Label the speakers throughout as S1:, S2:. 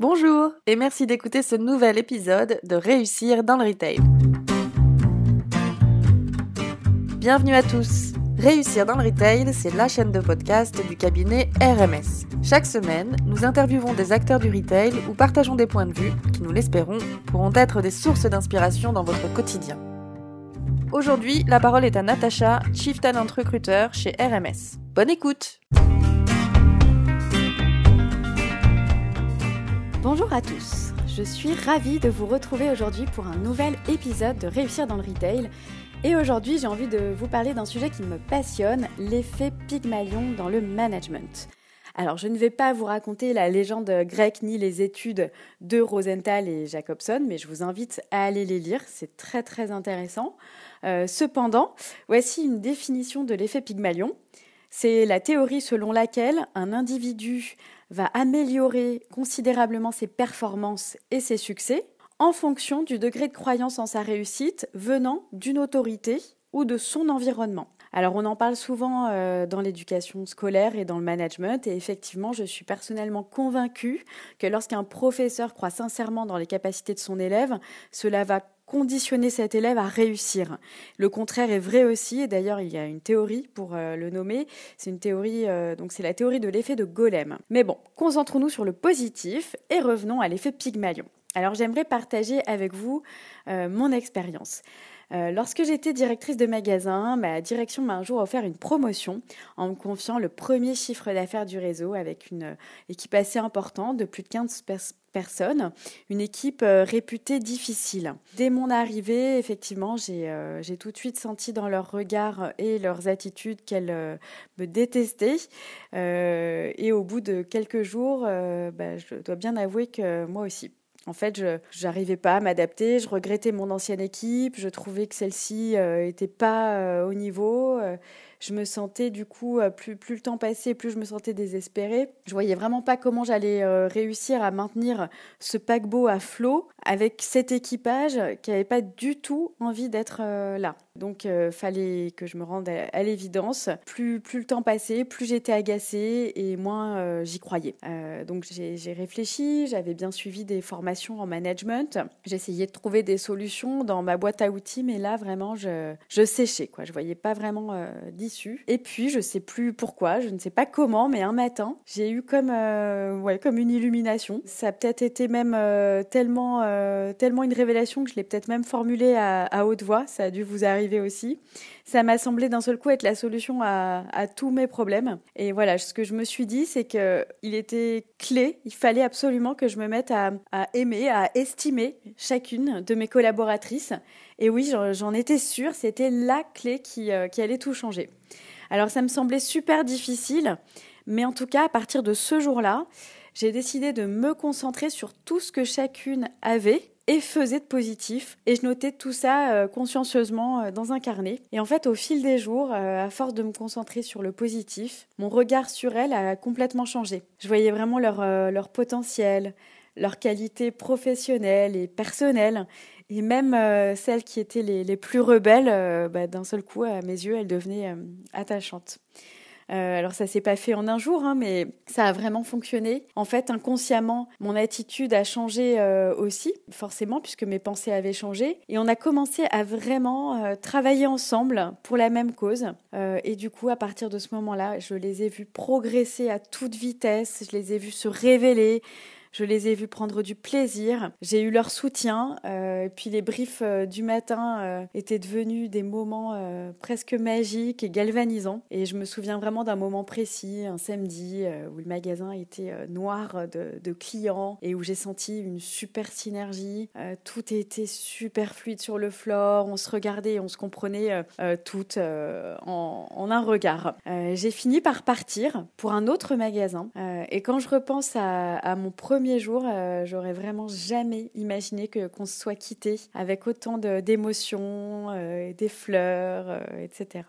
S1: Bonjour et merci d'écouter ce nouvel épisode de Réussir dans le Retail. Bienvenue à tous. Réussir dans le Retail, c'est la chaîne de podcast du cabinet RMS. Chaque semaine, nous interviewons des acteurs du retail ou partageons des points de vue qui, nous l'espérons, pourront être des sources d'inspiration dans votre quotidien. Aujourd'hui, la parole est à Natacha, Chief Talent Recruiter chez RMS. Bonne écoute
S2: Bonjour à tous, je suis ravie de vous retrouver aujourd'hui pour un nouvel épisode de Réussir dans le Retail. Et aujourd'hui j'ai envie de vous parler d'un sujet qui me passionne, l'effet Pygmalion dans le management. Alors je ne vais pas vous raconter la légende grecque ni les études de Rosenthal et Jacobson, mais je vous invite à aller les lire, c'est très très intéressant. Euh, cependant, voici une définition de l'effet Pygmalion. C'est la théorie selon laquelle un individu va améliorer considérablement ses performances et ses succès en fonction du degré de croyance en sa réussite venant d'une autorité ou de son environnement. Alors on en parle souvent euh, dans l'éducation scolaire et dans le management et effectivement je suis personnellement convaincue que lorsqu'un professeur croit sincèrement dans les capacités de son élève, cela va conditionner cet élève à réussir. Le contraire est vrai aussi, et d'ailleurs il y a une théorie pour euh, le nommer, c'est une théorie, euh, donc c'est la théorie de l'effet de Golem. Mais bon, concentrons-nous sur le positif et revenons à l'effet Pygmalion. Alors j'aimerais partager avec vous euh, mon expérience. Euh, lorsque j'étais directrice de magasin, ma direction m'a un jour offert une promotion en me confiant le premier chiffre d'affaires du réseau avec une euh, équipe assez importante de plus de 15 personnes, une équipe réputée difficile. Dès mon arrivée, effectivement, j'ai tout de suite senti dans leurs regards et leurs attitudes qu'elles me détestaient. et au bout de quelques jours, bah, je dois bien avouer que moi aussi. En fait, je n'arrivais pas à m'adapter, je regrettais mon ancienne équipe, je trouvais que celle-ci n'était euh, pas euh, au niveau. Euh, je me sentais du coup, plus, plus le temps passait, plus je me sentais désespérée. Je voyais vraiment pas comment j'allais réussir à maintenir ce paquebot à flot avec cet équipage qui n'avait pas du tout envie d'être là. Donc, euh, fallait que je me rende à, l'évidence. Plus, le temps passait, plus j'étais agacée et moins euh, j'y croyais. Euh, donc, j'ai réfléchi, j'avais bien suivi des formations en management. J'essayais de trouver des solutions dans ma boîte à outils, mais là, vraiment, je, séchais. Quoi. Je voyais pas vraiment d'issue. Et puis, je sais plus pourquoi, je ne sais pas comment, mais un matin, j'ai eu comme, une illumination. Ça a peut-être été même tellement, une révélation que je l'ai peut-être même formulée à haute voix. Ça a dû vous arriver aussi. Ça m'a semblé d'un seul coup être la solution à, tous mes problèmes. Et voilà, ce que je me suis dit, c'est que il était clé, il fallait absolument que je me mette à, aimer, à estimer chacune de mes collaboratrices. Et oui, j'en étais sûre, c'était la clé qui, euh, qui allait tout changer. Alors ça me semblait super difficile, mais en tout cas, à partir de ce jour-là, j'ai décidé de me concentrer sur tout ce que chacune avait et faisait de positif. Et je notais tout ça euh, consciencieusement euh, dans un carnet. Et en fait, au fil des jours, euh, à force de me concentrer sur le positif, mon regard sur elles a complètement changé. Je voyais vraiment leur, leur potentiel, leur qualité professionnelle et personnelle. Et même celles qui étaient les, les plus rebelles, bah, d'un seul coup, à mes yeux, elles devenaient attachantes. Euh, alors ça s'est pas fait en un jour, hein, mais ça a vraiment fonctionné. En fait, inconsciemment, mon attitude a changé euh, aussi, forcément, puisque mes pensées avaient changé. Et on a commencé à vraiment euh, travailler ensemble pour la même cause. et du coup, à partir de ce moment-là, je les ai vus progresser à toute vitesse, je les ai vus se révéler. Je les ai vus prendre du plaisir. J'ai eu leur soutien. Euh, puis les briefs euh, du matin euh, étaient devenus des moments presque magiques et galvanisants. Et je me souviens vraiment d'un moment précis, un samedi, où le magasin était noir de, clients et où j'ai senti une super synergie. tout était super fluide sur le floor. On se regardait et on se comprenait toutes en, un regard. j'ai fini par partir pour un autre magasin. Et quand je repense à, mon premier premier jour, euh, j'aurais vraiment jamais imaginé que qu'on se soit quitté avec autant d'émotions, euh, des fleurs, euh, etc.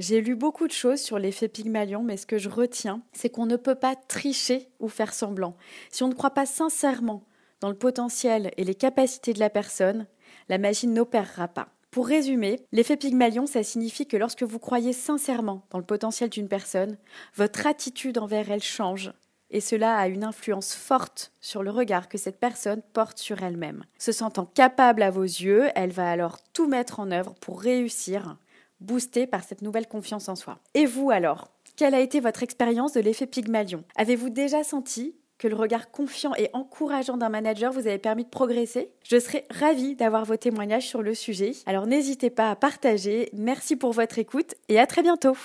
S2: J'ai lu beaucoup de choses sur l'effet Pygmalion, mais ce que je retiens, c'est qu'on ne peut pas tricher ou faire semblant. Si on ne croit pas sincèrement dans le potentiel et les capacités de la personne, la magie n'opérera pas. Pour résumer, l'effet Pygmalion, ça signifie que lorsque vous croyez sincèrement dans le potentiel d'une personne, votre attitude envers elle change et cela a une influence forte sur le regard que cette personne porte sur elle-même. Se sentant capable à vos yeux, elle va alors tout mettre en œuvre pour réussir, boostée par cette nouvelle confiance en soi. Et vous alors Quelle a été votre expérience de l'effet Pygmalion? Avez-vous déjà senti que le regard confiant et encourageant d'un manager vous avait permis de progresser? Je serais ravie d'avoir vos témoignages sur le sujet. Alors n'hésitez pas à partager. Merci pour votre écoute et à très bientôt.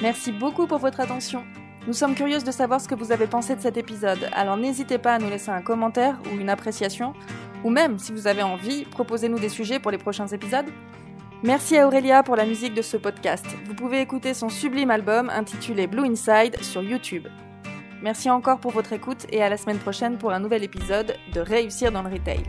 S1: Merci beaucoup pour votre attention. Nous sommes curieuses de savoir ce que vous avez pensé de cet épisode, alors n'hésitez pas à nous laisser un commentaire ou une appréciation, ou même, si vous avez envie, proposez-nous des sujets pour les prochains épisodes. Merci à Aurélia pour la musique de ce podcast. Vous pouvez écouter son sublime album intitulé Blue Inside sur YouTube. Merci encore pour votre écoute et à la semaine prochaine pour un nouvel épisode de Réussir dans le Retail.